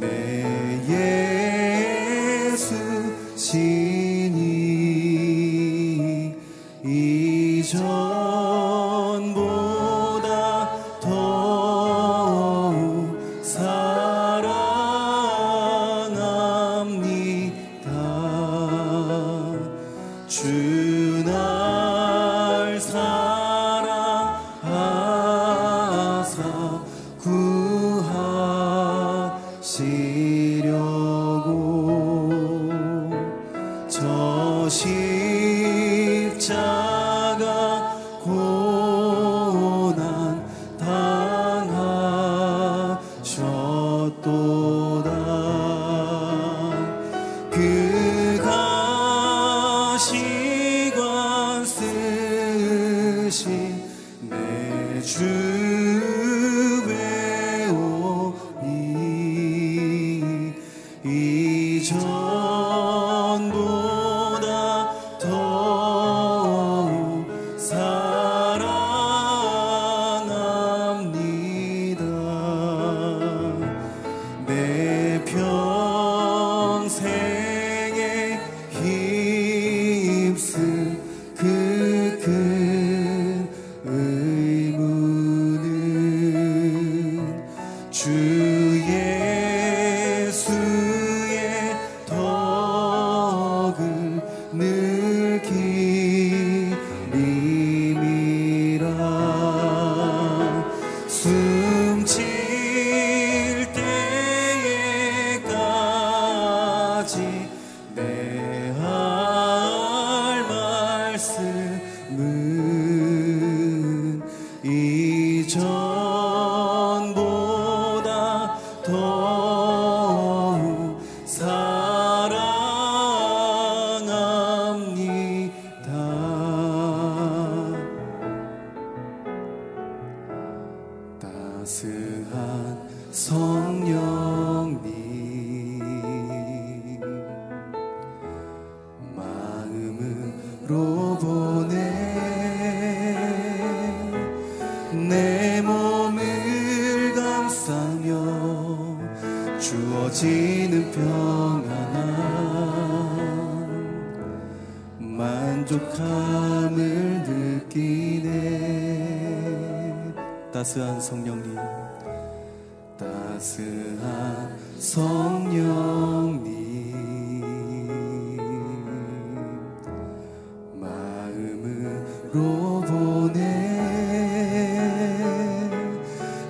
내 예수 신이 이전 joy. 따스한 성령님 따스한 성령님 마음으로 보내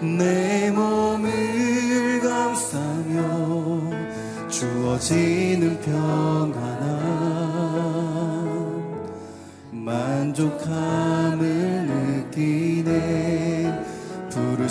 내 몸을 감싸며 주어지는 평안함 만족함.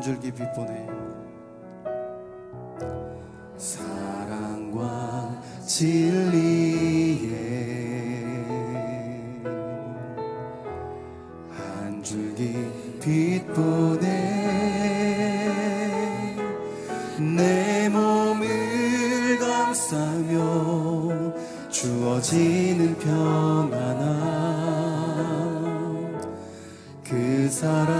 줄기 빛보네. 사랑과 진리에 한 줄기 빛보네. 내 몸을 감싸며 주어지는 평안함. 그 사랑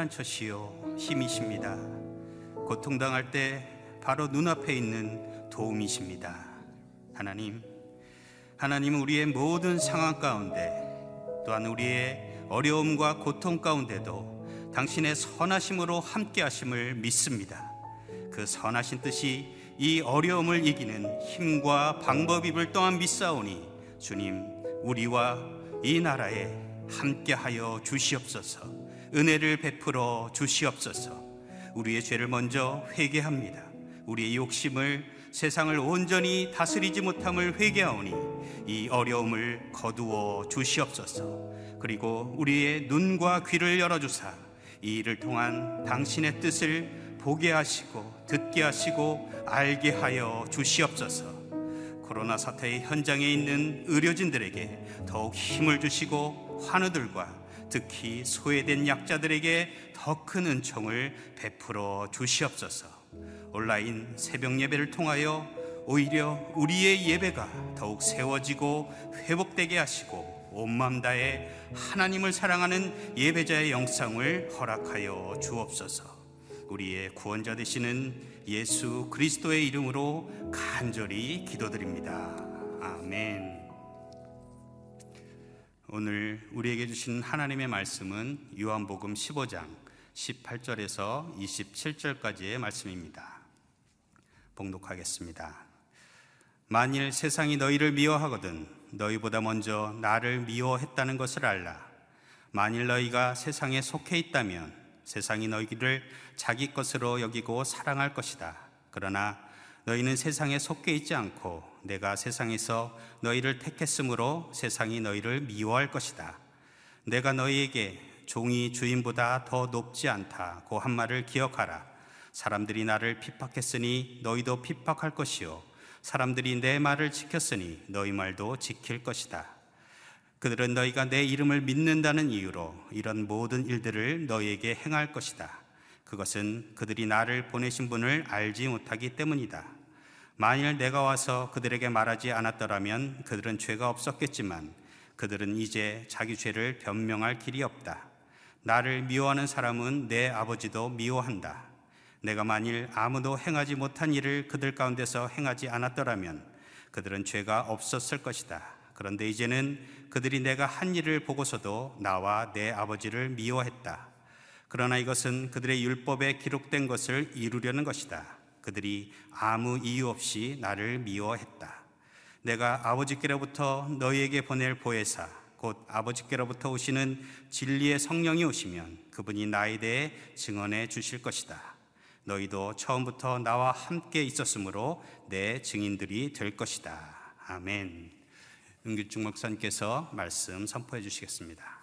우리의 피난처시요 힘이십니다. 고통당할 때 바로 눈앞에 있는 도움이십니다. 하나님, 하나님은 우리의 모든 상황 가운데 또한 우리의 어려움과 고통 가운데도 당신의 선하심으로 함께 하심을 믿습니다. 그 선하신 뜻이 이 어려움을 이기는 힘과 방법임을 또한 믿사오니 주님 우리와 이 나라에 함께하여 주시옵소서 은혜를 베풀어 주시옵소서. 우리의 죄를 먼저 회개합니다. 우리의 욕심을 세상을 온전히 다스리지 못함을 회개하오니 이 어려움을 거두어 주시옵소서. 그리고 우리의 눈과 귀를 열어 주사 이 일을 통한 당신의 뜻을 보게 하시고 듣게 하시고 알게 하여 주시옵소서. 코로나 사태의 현장에 있는 의료진들에게 더욱 힘을 주시고 환우들과 특히 소외된 약자들에게 더 큰 은총을 베풀어 주시옵소서. 온라인 새벽 예배를 통하여 오히려 우리의 예배가 더욱 세워지고 회복되게 하시고 온마음 다해 하나님을 사랑하는 예배자의 영상을 허락하여 주옵소서. 우리의 구원자 되시는 예수 그리스도의 이름으로 간절히 기도드립니다. 아멘. 오늘 우리에게 주신 하나님의 말씀은 요한복음 15장 18절에서 27절까지의 말씀입니다. 봉독하겠습니다. 만일 세상이 너희를 미워하거든 너희보다 먼저 나를 미워했다는 것을 알라. 만일 너희가 세상에 속해 있다면 세상이 너희를 자기 것으로 여기고 사랑할 것이다. 그러나 너희는 세상에 속해 있지 않고 내가 세상에서 너희를 택했으므로 세상이 너희를 미워할 것이다. 내가 너희에게 종이 주인보다 더 높지 않다고 한 말을 기억하라. 사람들이 나를 핍박했으니 너희도 핍박할 것이요. 사람들이 내 말을 지켰으니 너희 말도 지킬 것이다. 그들은 너희가 내 이름을 믿는다는 이유로 이런 모든 일들을 너희에게 행할 것이다. 그것은 그들이 나를 보내신 분을 알지 못하기 때문이다. 만일 내가 와서 그들에게 말하지 않았더라면 그들은 죄가 없었겠지만 그들은 이제 자기 죄를 변명할 길이 없다. 나를 미워하는 사람은 내 아버지도 미워한다. 내가 만일 아무도 행하지 못한 일을 그들 가운데서 행하지 않았더라면 그들은 죄가 없었을 것이다. 그런데 이제는 그들이 내가 한 일을 보고서도 나와 내 아버지를 미워했다. 그러나 이것은 그들의 율법에 기록된 것을 이루려는 것이다. 그들이 아무 이유 없이 나를 미워했다. 내가 아버지께로부터 너희에게 보낼 보혜사, 곧 아버지께로부터 오시는 진리의 성령이 오시면 그분이 나에 대해 증언해 주실 것이다. 너희도 처음부터 나와 함께 있었으므로 내 증인들이 될 것이다. 아멘. 은규중 목사님께서 말씀 선포해 주시겠습니다.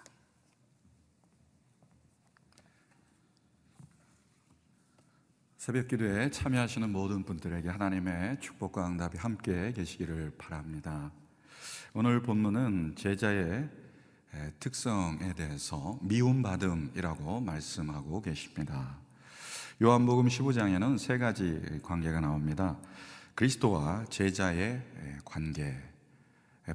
새벽 기도에 참여하시는 모든 분들에게 하나님의 축복과 응답이 함께 계시기를 바랍니다. 오늘 본문은 제자의 특성에 대해서 미움받음이라고 말씀하고 계십니다. 요한복음 15장에는 세 가지 관계가 나옵니다. 그리스도와 제자의 관계,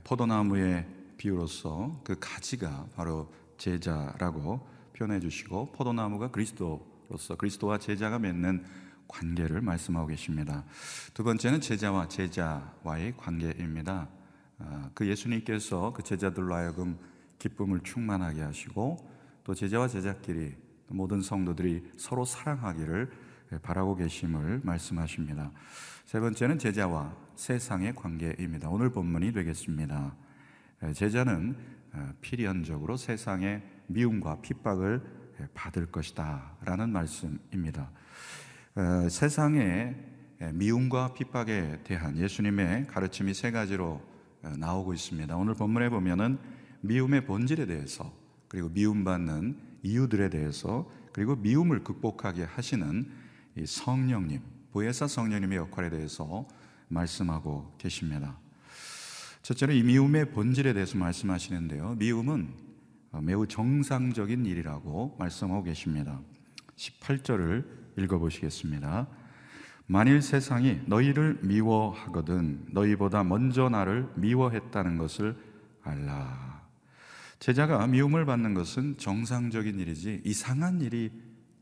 포도나무의 비유로서 그 가지가 바로 제자라고 표현해 주시고 포도나무가 그리스도 로서 그리스도와 제자가 맺는 관계를 말씀하고 계십니다. 두 번째는 제자와 제자와의 관계입니다. 아, 그 예수님께서 그 제자들로 하여금 기쁨을 충만하게 하시고 또 제자와 제자끼리 모든 성도들이 서로 사랑하기를 바라고 계심을 말씀하십니다. 세 번째는 제자와 세상의 관계입니다. 오늘 본문이 되겠습니다. 제자는 어, 필연적으로 세상의 미움과 핍박을 받을 것이다 라는 말씀입니다. 어, 세상의 미움과 핍박에 대한 예수님의 가르침이 세 가지로 어, 나오고 있습니다. 오늘 본문에 보면은 미움의 본질에 대해서 그리고 미움받는 이유들에 대해서 그리고 미움을 극복하게 하시는 성령님, 보혜사 성령님의 역할에 대해서 말씀하고 계십니다. 첫째로 이 미움의 본질에 대해서 말씀하시는데요. 미움은 매우 정상적인 일이라고 말씀하고 계십니다. 18절을 읽어보시겠습니다. 만일 세상이 너희를 미워하거든 너희보다 먼저 나를 미워했다는 것을 알라. 제자가 미움을 받는 것은 정상적인 일이지 이상한 일이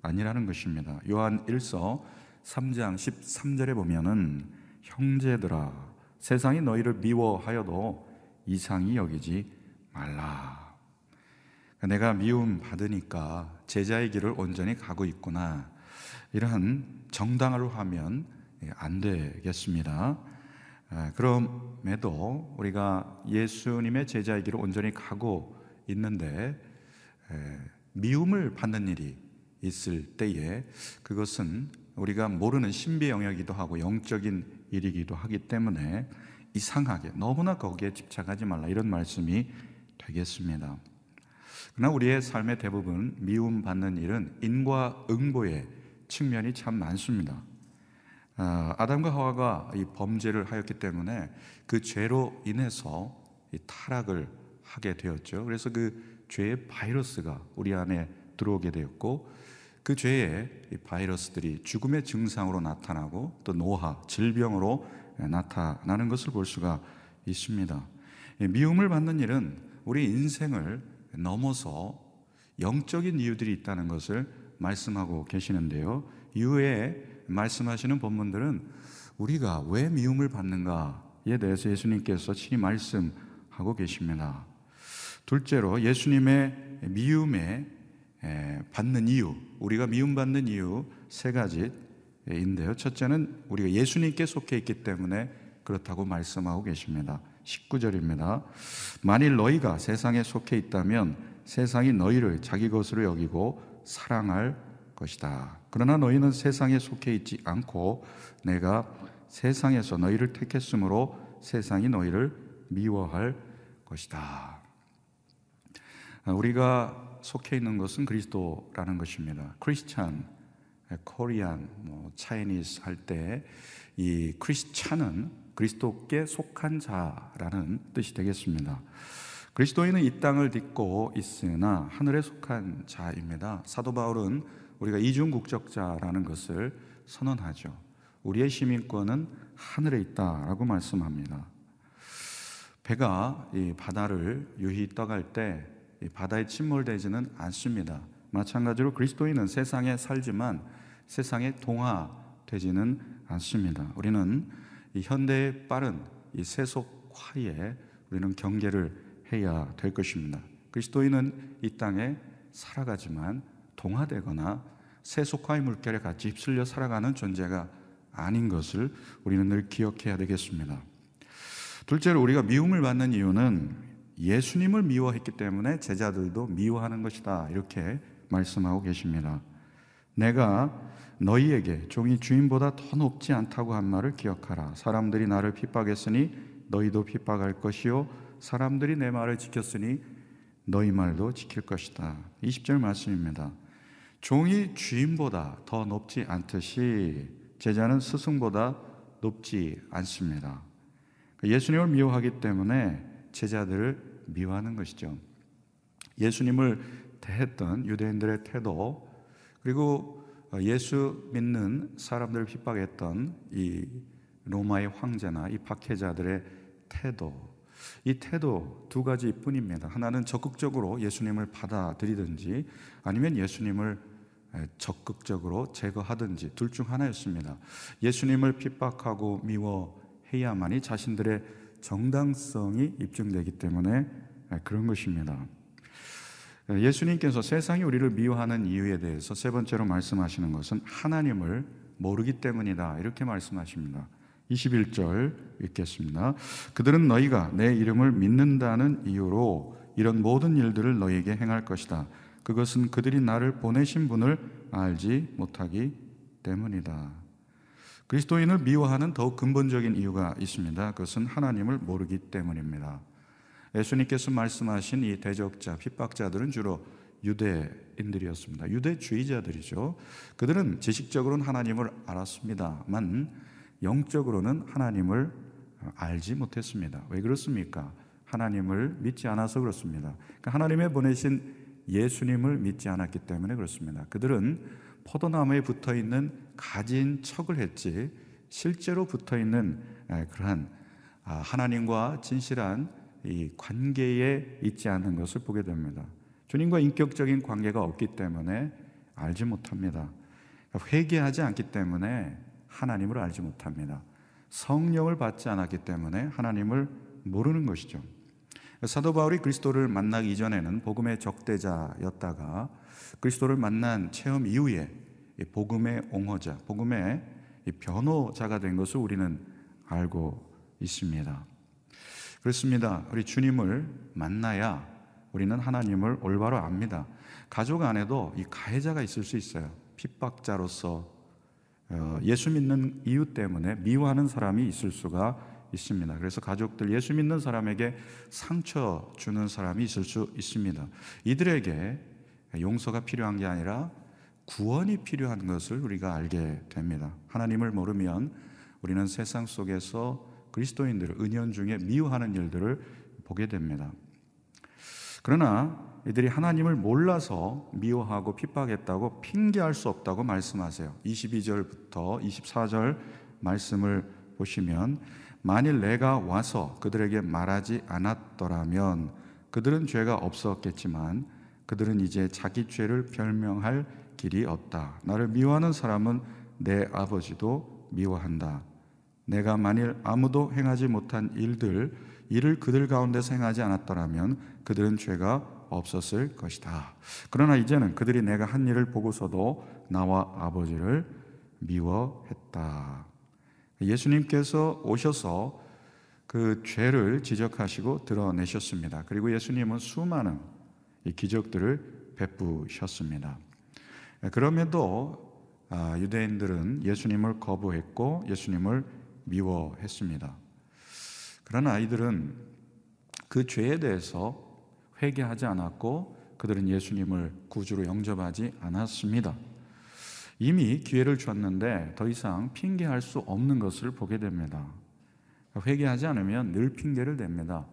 아니라는 것입니다. 요한 1서 3장 13절에 보면은 형제들아 세상이 너희를 미워하여도 이상히 여기지 말라. 내가 미움 받으니까 제자의 길을 온전히 가고 있구나. 이러한 정당화로 하면 안 되겠습니다. 아, 그럼에도 우리가 예수님의 제자의 길을 온전히 가고 있는데 미움을 받는 일이 있을 때에 그것은 우리가 모르는 신비 영역이기도 하고 영적인 일이기도 하기 때문에 이상하게 너무나 거기에 집착하지 말라 이런 말씀이 되겠습니다. 그러나 우리의 삶의 대부분 미움 받는 일은 인과응보의 측면이 참 많습니다. 아, 아담과 하와가 이 범죄를 하였기 때문에 그 죄로 인해서 타락을 하게 되었죠. 그래서 그 죄의 바이러스가 우리 안에 들어오게 되었고 그 죄의 바이러스들이 죽음의 증상으로 나타나고 또 노화, 질병으로 나타나는 것을 볼 수가 있습니다. 미움을 받는 일은 우리 인생을 넘어서 영적인 이유들이 있다는 것을 말씀하고 계시는데요. 이후에 말씀하시는 본문들은 우리가 왜 미움을 받는가에 대해서 예수님께서 친히 말씀하고 계십니다. 둘째로 예수님의 미움에 받는 이유, 우리가 미움받는 이유 세 가지인데요. 첫째는 우리가 예수님께 속해 있기 때문에 그렇다고 말씀하고 계십니다. 19절입니다. 만일 너희가 세상에 속해 있다면 세상이 너희를 자기 것으로 여기고 사랑할 것이다. 그러나 너희는 세상에 속해 있지 않고 내가 세상에서 너희를 택했으므로 세상이 너희를 미워할 것이다. 우리가 속해 있는 것은 그리스도라는 것입니다. 크리스찬, 코리안, 뭐 차이니스 할 때 이 크리스찬은 그리스도께 속한 자라는 뜻이 되겠습니다. 그리스도인은 이 땅을 딛고 있으나 하늘에 속한 자입니다. 사도 바울은 우리가 이중 국적자라는 것을 선언하죠. 우리의 시민권은 하늘에 있다라고 말씀합니다. 배가 이 바다를 유히 떠갈 때 바다에 침몰되지는 않습니다. 마찬가지로 그리스도인은 세상에 살지만 세상에 동화되지는 않습니다. 우리는 이 현대의 빠른 이 세속화에 우리는 경계를 해야 될 것입니다. 그리스도인은 이 땅에 살아가지만 동화되거나 세속화의 물결에 같이 휩쓸려 살아가는 존재가 아닌 것을 우리는 늘 기억해야 되겠습니다. 둘째로 우리가 미움을 받는 이유는 예수님을 미워했기 때문에 제자들도 미워하는 것이다. 이렇게 말씀하고 계십니다. 내가 너희에게 종이 주인보다 더 높지 않다고 한 말을 기억하라. 사람들이 나를 핍박했으니 너희도 핍박할 것이요. 사람들이 내 말을 지켰으니 너희 말도 지킬 것이다. 20절 말씀입니다. 종이 주인보다 더 높지 않듯이 제자는 스승보다 높지 않습니다. 예수님을 미워하기 때문에 제자들을 미워하는 것이죠. 예수님을 대했던 유대인들의 태도 그리고 예수 믿는 사람들을 핍박했던 이 로마의 황제나 이 박해자들의 태도 이 태도 두 가지뿐입니다. 하나는 적극적으로 예수님을 받아들이든지 아니면 예수님을 적극적으로 제거하든지 둘 중 하나였습니다. 예수님을 핍박하고 미워해야만이 자신들의 정당성이 입증되기 때문에 그런 것입니다. 예수님께서 세상이 우리를 미워하는 이유에 대해서 세 번째로 말씀하시는 것은 하나님을 모르기 때문이다. 이렇게 말씀하십니다. 21절 읽겠습니다. 그들은 너희가 내 이름을 믿는다는 이유로 이런 모든 일들을 너희에게 행할 것이다. 그것은 그들이 나를 보내신 분을 알지 못하기 때문이다. 그리스도인을 미워하는 더욱 근본적인 이유가 있습니다. 그것은 하나님을 모르기 때문입니다. 예수님께서 말씀하신 이 대적자, 핍박자들은 주로 유대인들이었습니다. 유대주의자들이죠. 그들은 지식적으로는 하나님을 알았습니다만 영적으로는 하나님을 알지 못했습니다. 왜 그렇습니까? 하나님을 믿지 않아서 그렇습니다. 그러니까 하나님의 보내신 예수님을 믿지 않았기 때문에 그렇습니다. 그들은 포도나무에 붙어 있는 가진 척을 했지 실제로 붙어 있는 그러한 아, 하나님과 진실한 이 관계에 있지 않는 것을 보게 됩니다. 주님과 인격적인 관계가 없기 때문에 알지 못합니다. 회개하지 않기 때문에 하나님을 알지 못합니다. 성령을 받지 않았기 때문에 하나님을 모르는 것이죠. 사도 바울이 그리스도를 만나기 이전에는 복음의 적대자였다가 그리스도를 만난 체험 이후에 복음의 옹호자, 복음의 변호자가 된 것을 우리는 알고 있습니다. 그렇습니다. 우리 주님을 만나야 우리는 하나님을 올바로 압니다. 가족 안에도 이 가해자가 있을 수 있어요. 핍박자로서 어, 예수 믿는 이유 때문에 미워하는 사람이 있을 수가 있습니다. 그래서 가족들 예수 믿는 사람에게 상처 주는 사람이 있을 수 있습니다. 이들에게 용서가 필요한 게 아니라 구원이 필요한 것을 우리가 알게 됩니다. 하나님을 모르면 우리는 세상 속에서 그리스도인들을 은연 중에 미워하는 일들을 보게 됩니다. 그러나 이들이 하나님을 몰라서 미워하고 핍박했다고 핑계할 수 없다고 말씀하세요. 22절부터 24절 말씀을 보시면 만일 내가 와서 그들에게 말하지 않았더라면 그들은 죄가 없었겠지만 그들은 이제 자기 죄를 별명할 길이 없다. 나를 미워하는 사람은 내 아버지도 미워한다. 내가 만일 아무도 행하지 못한 일들 이를 그들 가운데서 행하지 않았더라면 그들은 죄가 없었을 것이다. 그러나 이제는 그들이 내가 한 일을 보고서도 나와 아버지를 미워했다. 예수님께서 오셔서 그 죄를 지적하시고 드러내셨습니다. 그리고 예수님은 수많은 기적들을 베푸셨습니다. 그럼에도 아, 유대인들은 예수님을 거부했고 예수님을 미워했습니다. 그러나 아이들은 그 죄에 대해서 회개하지 않았고 그들은 예수님을 구주로 영접하지 않았습니다. 이미 기회를 줬는데 더 이상 핑계할 수 없는 것을 보게 됩니다. 회개하지 않으면 늘 핑계를 댑니다.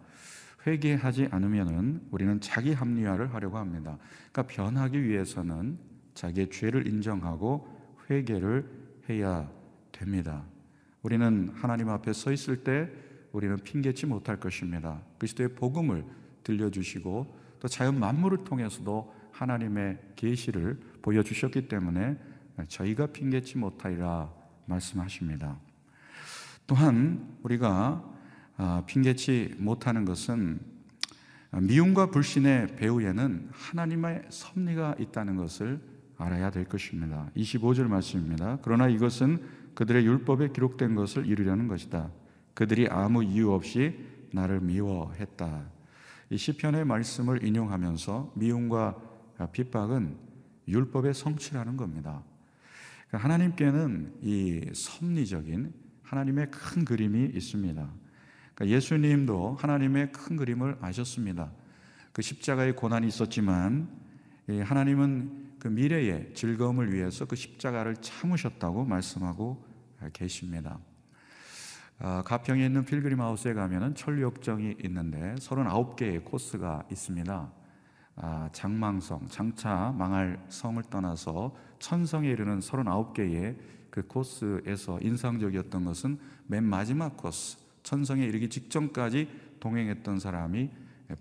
회개하지 않으면은 우리는 자기 합리화를 하려고 합니다. 그러니까 변하기 위해서는 자기의 죄를 인정하고 회개를 해야 됩니다. 우리는 하나님 앞에 서 있을 때 우리는 핑계치 못할 것입니다. 그리스도의 복음을 들려주시고 또 자연 만물을 통해서도 하나님의 계시를 보여주셨기 때문에 저희가 핑계치 못하리라 말씀하십니다. 또한 우리가 아, 핑계치 못하는 것은 미움과 불신의 배후에는 하나님의 섭리가 있다는 것을 알아야 될 것입니다. 25절 말씀입니다. 그러나 이것은 그들의 율법에 기록된 것을 이루려는 것이다. 그들이 아무 이유 없이 나를 미워했다. 이 시편의 말씀을 인용하면서 미움과 핍박은 율법의 성취라는 겁니다. 그러니까 하나님께는 이 섭리적인 하나님의 큰 그림이 있습니다. 그러니까 예수님도 하나님의 큰 그림을 아셨습니다. 그 십자가의 고난이 있었지만 하나님은 그 미래의 즐거움을 위해서 그 십자가를 참으셨다고 말씀하고 계십니다. 아, 가평에 있는 필그림 하우스에 가면은 천리역정이 있는데 39개의 코스가 있습니다. 아, 장망성, 장차 망할 성을 떠나서 천성에 이르는 39개의 그 코스에서 인상적이었던 것은 맨 마지막 코스, 천성에 이르기 직전까지 동행했던 사람이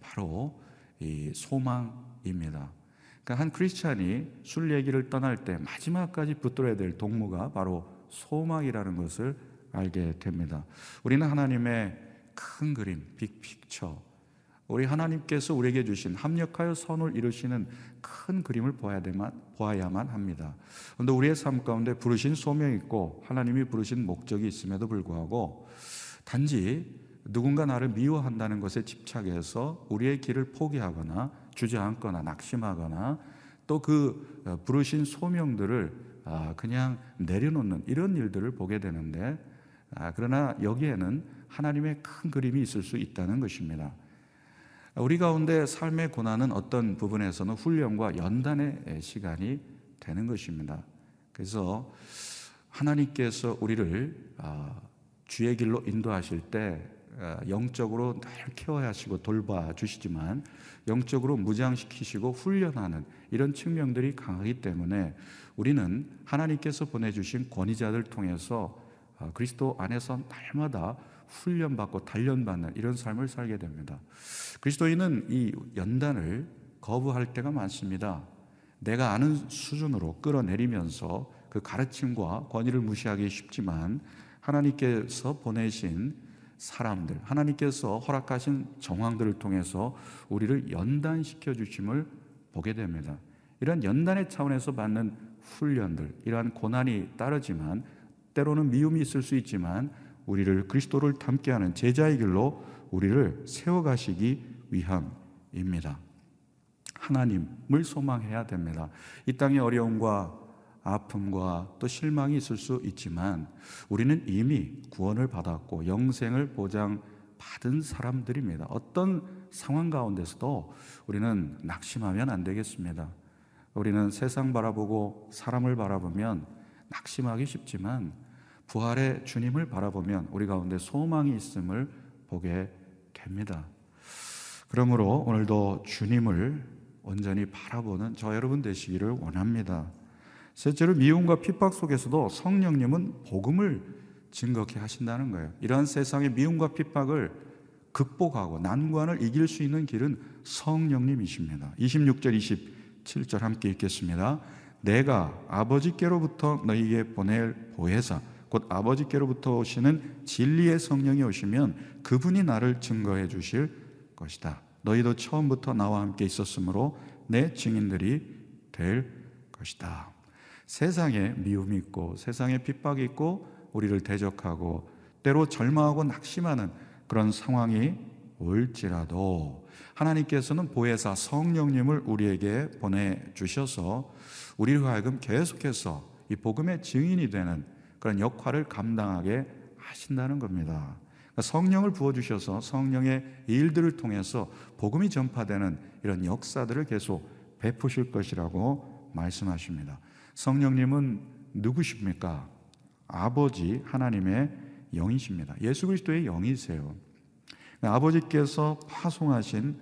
바로 이 소망입니다. 그러니까 한 크리스찬이 술 얘기를 떠날 때 마지막까지 붙들어야 될 동무가 바로 소망이라는 것을 알게 됩니다. 우리는 하나님의 큰 그림, 빅픽처, 우리 하나님께서 우리에게 주신 합력하여 선을 이루시는 큰 그림을 보아야만 합니다. 그런데 우리의 삶 가운데 부르신 소명이 있고 하나님이 부르신 목적이 있음에도 불구하고 단지 누군가 나를 미워한다는 것에 집착해서 우리의 길을 포기하거나 주저앉거나 낙심하거나 또 그 부르신 소명들을 아, 그냥 내려놓는 이런 일들을 보게 되는데 아, 그러나 여기에는 하나님의 큰 그림이 있을 수 있다는 것입니다. 우리 가운데 삶의 고난은 어떤 부분에서는 훈련과 연단의 시간이 되는 것입니다. 그래서 하나님께서 우리를 아, 주의 길로 인도하실 때 아, 영적으로 늘 케어하시고 돌봐 주시지만 영적으로 무장시키시고 훈련하는 이런 측면들이 강하기 때문에 우리는 하나님께서 보내주신 권위자들 통해서 아, 그리스도 안에서 날마다 훈련받고 단련받는 이런 삶을 살게 됩니다. 그리스도인은 이 연단을 거부할 때가 많습니다. 내가 아는 수준으로 끌어내리면서 그 가르침과 권위를 무시하기 쉽지만 하나님께서 보내신 사람들, 하나님께서 허락하신 정황들을 통해서 우리를 연단시켜 주심을 보게 됩니다. 이런 연단의 차원에서 받는 훈련들, 이러한 고난이 따르지만 때로는 미움이 있을 수 있지만 우리를 그리스도를 닮게 하는 제자의 길로 우리를 세워 가시기 위함입니다. 하나님을 소망해야 됩니다. 이 땅의 어려움과 아픔과 또 실망이 있을 수 있지만 우리는 이미 구원을 받았고 영생을 보장받은 사람들입니다. 어떤 상황 가운데서도 우리는 낙심하면 안 되겠습니다. 우리는 세상 바라보고 사람을 바라보면 낙심하기 쉽지만 부활의 주님을 바라보면 우리 가운데 소망이 있음을 보게 됩니다. 그러므로 오늘도 주님을 온전히 바라보는 저 여러분 되시기를 원합니다. 셋째로 미움과 핍박 속에서도 성령님은 복음을 증거케 하신다는 거예요. 이러한 세상의 미움과 핍박을 극복하고 난관을 이길 수 있는 길은 성령님이십니다. 26절, 27절 함께 읽겠습니다. 내가 아버지께로부터 너희에게 보낼 보혜사 곧 아버지께로부터 오시는 진리의 성령이 오시면 그분이 나를 증거해 주실 것이다. 너희도 처음부터 나와 함께 있었으므로 내 증인들이 될 것이다. 세상에 미움이 있고 세상에 핍박이 있고 우리를 대적하고 때로 절망하고 낙심하는 그런 상황이 올지라도 하나님께서는 보혜사 성령님을 우리에게 보내 주셔서 우리를 하여금 계속해서 이 복음의 증인이 되는 그런 역할을 감당하게 하신다는 겁니다. 그러니까 성령을 부어주셔서 성령의 일들을 통해서 복음이 전파되는 이런 역사들을 계속 베푸실 것이라고 말씀하십니다. 성령님은 누구십니까? 아버지 하나님의 영이십니다. 예수 그리스도의 영이세요. 그러니까 아버지께서 파송하신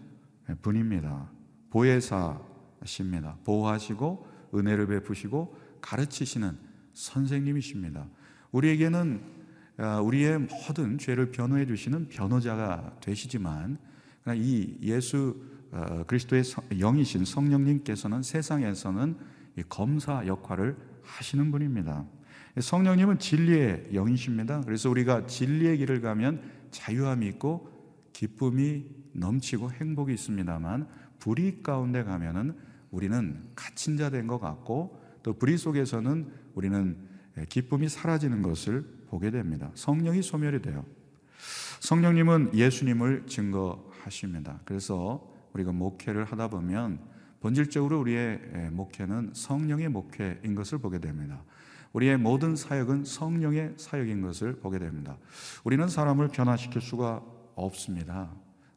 분입니다. 보혜사십니다. 보호하시고 은혜를 베푸시고 가르치시는 선생님이십니다. 우리에게는 아, 우리의 모든 죄를 변호해 주시는 변호자가 되시지만 이 예수 어, 그리스도의 영이신 성령님께서는 세상에서는 검사 역할을 하시는 분입니다. 성령님은 진리의 영이십니다. 그래서 우리가 진리의 길을 가면 자유함이 있고 기쁨이 넘치고 행복이 있습니다만 불의 가운데 가면은 우리는 갇힌 자 된 것 같고 또 불의 속에서는 우리는 기쁨이 사라지는 것을 보게 됩니다. 성령이 소멸이 돼요. 성령님은 예수님을 증거하십니다. 그래서 우리가 목회를 하다 보면 본질적으로 우리의 목회는 성령의 목회인 것을 보게 됩니다. 우리의 모든 사역은 성령의 사역인 것을 보게 됩니다. 우리는 사람을 변화시킬 수가 없습니다.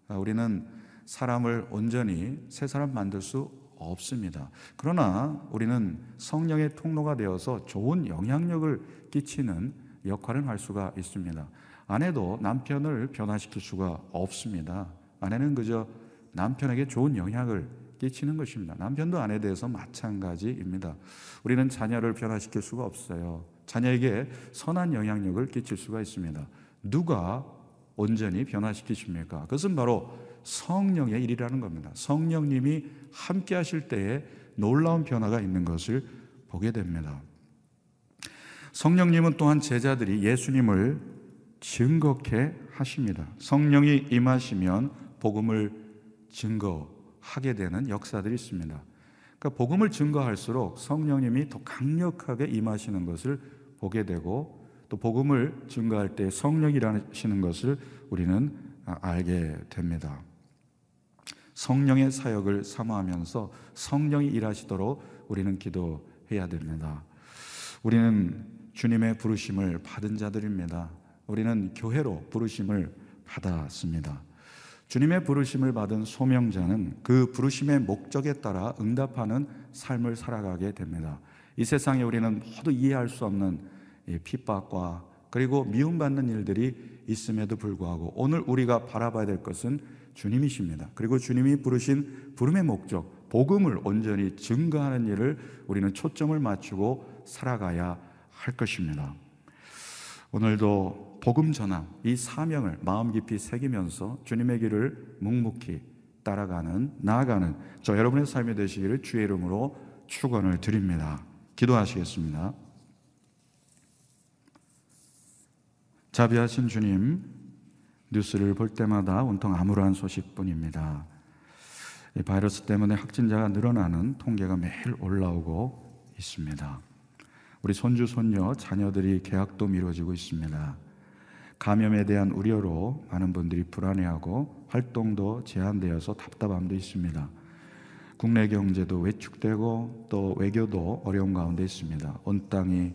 우리는 사람을 온전히 새 사람 만들 수 없습니다. 그러나 우리는 성령의 통로가 되어서 좋은 영향력을 끼치는 역할을 할 수가 있습니다. 아내도 남편을 변화시킬 수가 없습니다. 아내는 그저 남편에게 좋은 영향을 끼치는 것입니다. 남편도 아내에 대해서 마찬가지입니다. 우리는 자녀를 변화시킬 수가 없어요. 자녀에게 선한 영향력을 끼칠 수가 있습니다. 누가 온전히 변화시키십니까? 그것은 바로 성령의 일이라는 겁니다. 성령님이 함께 하실 때에 놀라운 변화가 있는 것을 보게 됩니다. 성령님은 또한 제자들이 예수님을 증거케 하십니다. 성령이 임하시면 복음을 증거 하게 되는 역사들이 있습니다. 그러니까 복음을 증거할수록 성령님이 더 강력하게 임하시는 것을 보게 되고 또 복음을 증거할 때 성령이라시는 것을 우리는 알게 됩니다. 성령의 사역을 사모하면서 성령이 일하시도록 우리는 기도해야 됩니다. 우리는 주님의 부르심을 받은 자들입니다. 우리는 교회로 부르심을 받았습니다. 주님의 부르심을 받은 소명자는 그 부르심의 목적에 따라 응답하는 삶을 살아가게 됩니다. 이 세상에 우리는 모두 이해할 수 없는 핍박과 그리고 미움받는 일들이 있음에도 불구하고 오늘 우리가 바라봐야 될 것은 주님이십니다. 그리고 주님이 부르신 부름의 목적, 복음을 온전히 증거하는 일을 우리는 초점을 맞추고 살아가야 할 것입니다. 오늘도 복음 전함 이 사명을 마음 깊이 새기면서 주님의 길을 묵묵히 따라가는 나아가는 저 여러분의 삶이 되시기를 주의 이름으로 축원을 드립니다. 기도하시겠습니다. 자비하신 주님, 뉴스를 볼 때마다 온통 암울한 소식뿐입니다. 이 바이러스 때문에 확진자가 늘어나는 통계가 매일 올라오고 있습니다. 우리 손주, 손녀, 자녀들이 개학도 미뤄지고 있습니다. 감염에 대한 우려로 많은 분들이 불안해하고 활동도 제한되어서 답답함도 있습니다. 국내 경제도 외축되고 또 외교도 어려운 가운데 있습니다. 온 땅이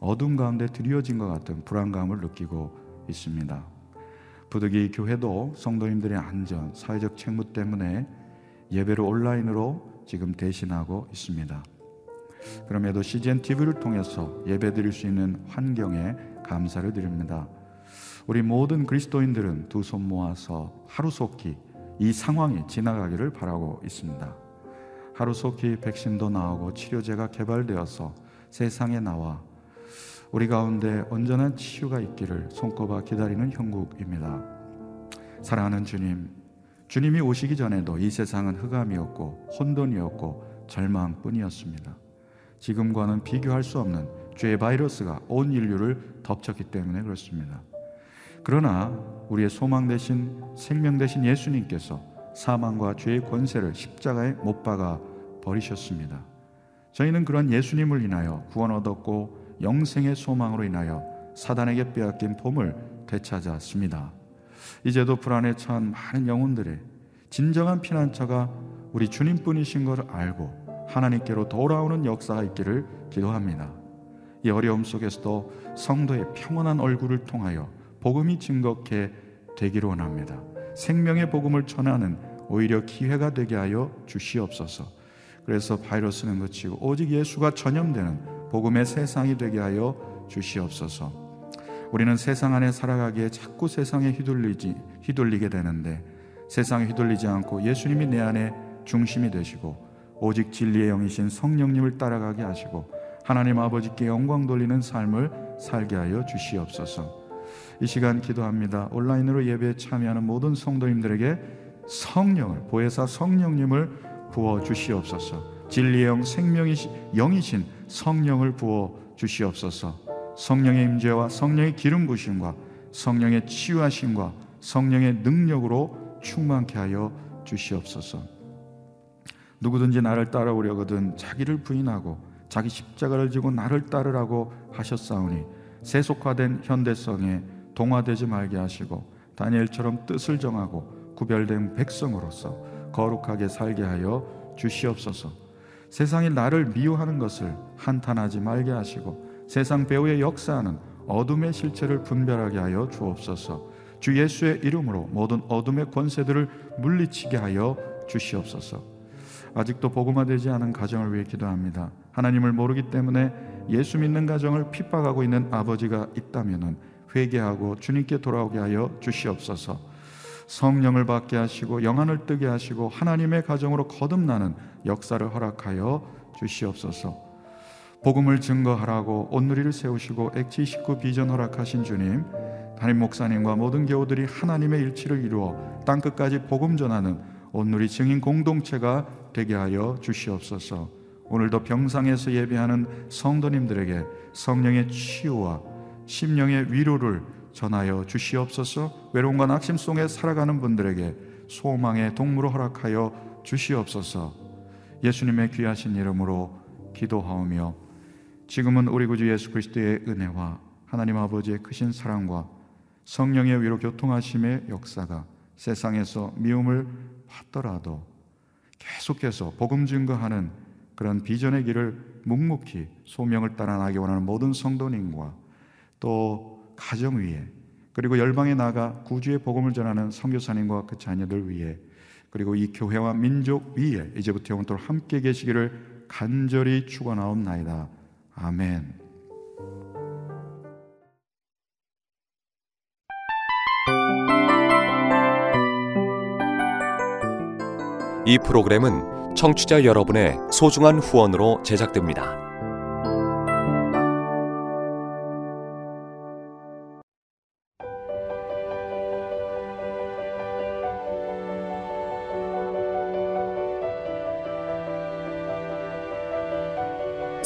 어둠 가운데 드리워진 것 같은 불안감을 느끼고 있습니다. 부득이 교회도 성도님들의 안전, 사회적 책무 때문에 예배를 온라인으로 지금 대신하고 있습니다. 그럼에도 CGN TV를 통해서 예배 드릴 수 있는 환경에 감사를 드립니다. 우리 모든 그리스도인들은 두 손 모아서 하루속히 이 상황이 지나가기를 바라고 있습니다. 하루속히 백신도 나오고 치료제가 개발되어서 세상에 나와 우리 가운데 온전한 치유가 있기를 손꼽아 기다리는 형국입니다. 사랑하는 주님, 주님이 오시기 전에도 이 세상은 흑암이었고 혼돈이었고 절망뿐이었습니다. 지금과는 비교할 수 없는 죄의 바이러스가 온 인류를 덮쳤기 때문에 그렇습니다. 그러나 우리의 소망 대신 생명 대신 예수님께서 사망과 죄의 권세를 십자가에 못 박아 버리셨습니다. 저희는 그런 예수님을 인하여 구원 얻었고 영생의 소망으로 인하여 사단에게 빼앗긴 봄을 되찾았습니다. 이제도 불안에 처한 많은 영혼들의 진정한 피난처가 우리 주님뿐이신 것을 알고 하나님께로 돌아오는 역사가 있기를 기도합니다. 이 어려움 속에서도 성도의 평온한 얼굴을 통하여 복음이 증거케 되기를 원합니다. 생명의 복음을 전하는 오히려 기회가 되게 하여 주시옵소서. 그래서 바이러스는 그치고 오직 예수가 전염되는 복음의 세상이 되게 하여 주시옵소서. 우리는 세상 안에 살아가기에 자꾸 세상에 휘둘리지 휘둘리게 되는데 세상에 휘둘리지 않고 예수님이 내 안에 중심이 되시고 오직 진리의 영이신 성령님을 따라가게 하시고 하나님 아버지께 영광 돌리는 삶을 살게 하여 주시옵소서. 이 시간 기도합니다. 온라인으로 예배에 참여하는 모든 성도님들에게 성령을 보혜사 성령님을 부어 주시옵소서. 진리의 영 생명이신 영이신 성령을 부어 주시옵소서. 성령의 임재와 성령의 기름 부심과 성령의 치유하심과 성령의 능력으로 충만케 하여 주시옵소서. 누구든지 나를 따라오려거든 자기를 부인하고 자기 십자가를 지고 나를 따르라고 하셨사오니 세속화된 현대성에 동화되지 말게 하시고 다니엘처럼 뜻을 정하고 구별된 백성으로서 거룩하게 살게 하여 주시옵소서. 세상이 나를 미워하는 것을 한탄하지 말게 하시고 세상 배후에 역사하는 어둠의 실체를 분별하게 하여 주옵소서. 주 예수의 이름으로 모든 어둠의 권세들을 물리치게 하여 주시옵소서. 아직도 복음화되지 않은 가정을 위해 기도합니다. 하나님을 모르기 때문에 예수 믿는 가정을 핍박하고 있는 아버지가 있다면은 회개하고 주님께 돌아오게 하여 주시옵소서. 성령을 받게 하시고 영안을 뜨게 하시고 하나님의 가정으로 거듭나는 역사를 허락하여 주시옵소서. 복음을 증거하라고 온누리를 세우시고 액지 식구 비전 허락하신 주님, 담임 목사님과 모든 교우들이 하나님의 일치를 이루어 땅 끝까지 복음 전하는 온누리 증인 공동체가 되게 하여 주시옵소서. 오늘도 병상에서 예배하는 성도님들에게 성령의 치유와 심령의 위로를 전하여 주시옵소서. 외로움과 낙심 속에 살아가는 분들에게 소망의 동무로 허락하여 주시옵소서. 예수님의 귀하신 이름으로 기도하오며 지금은 우리 구주 예수 그리스도의 은혜와 하나님 아버지의 크신 사랑과 성령의 위로 교통하심의 역사가 세상에서 미움을 받더라도 계속해서 복음 증거하는 그런 비전의 길을 묵묵히 소명을 따라 나기 원하는 모든 성도님과 또 가정 위에 그리고 열방에 나가 구주의 복음을 전하는 선교사님과 그 자녀들 위해 그리고 이 교회와 민족 위에 이제부터 영원토록 함께 계시기를 간절히 축원하옵나이다. 아멘. 이 프로그램은 청취자 여러분의 소중한 후원으로 제작됩니다.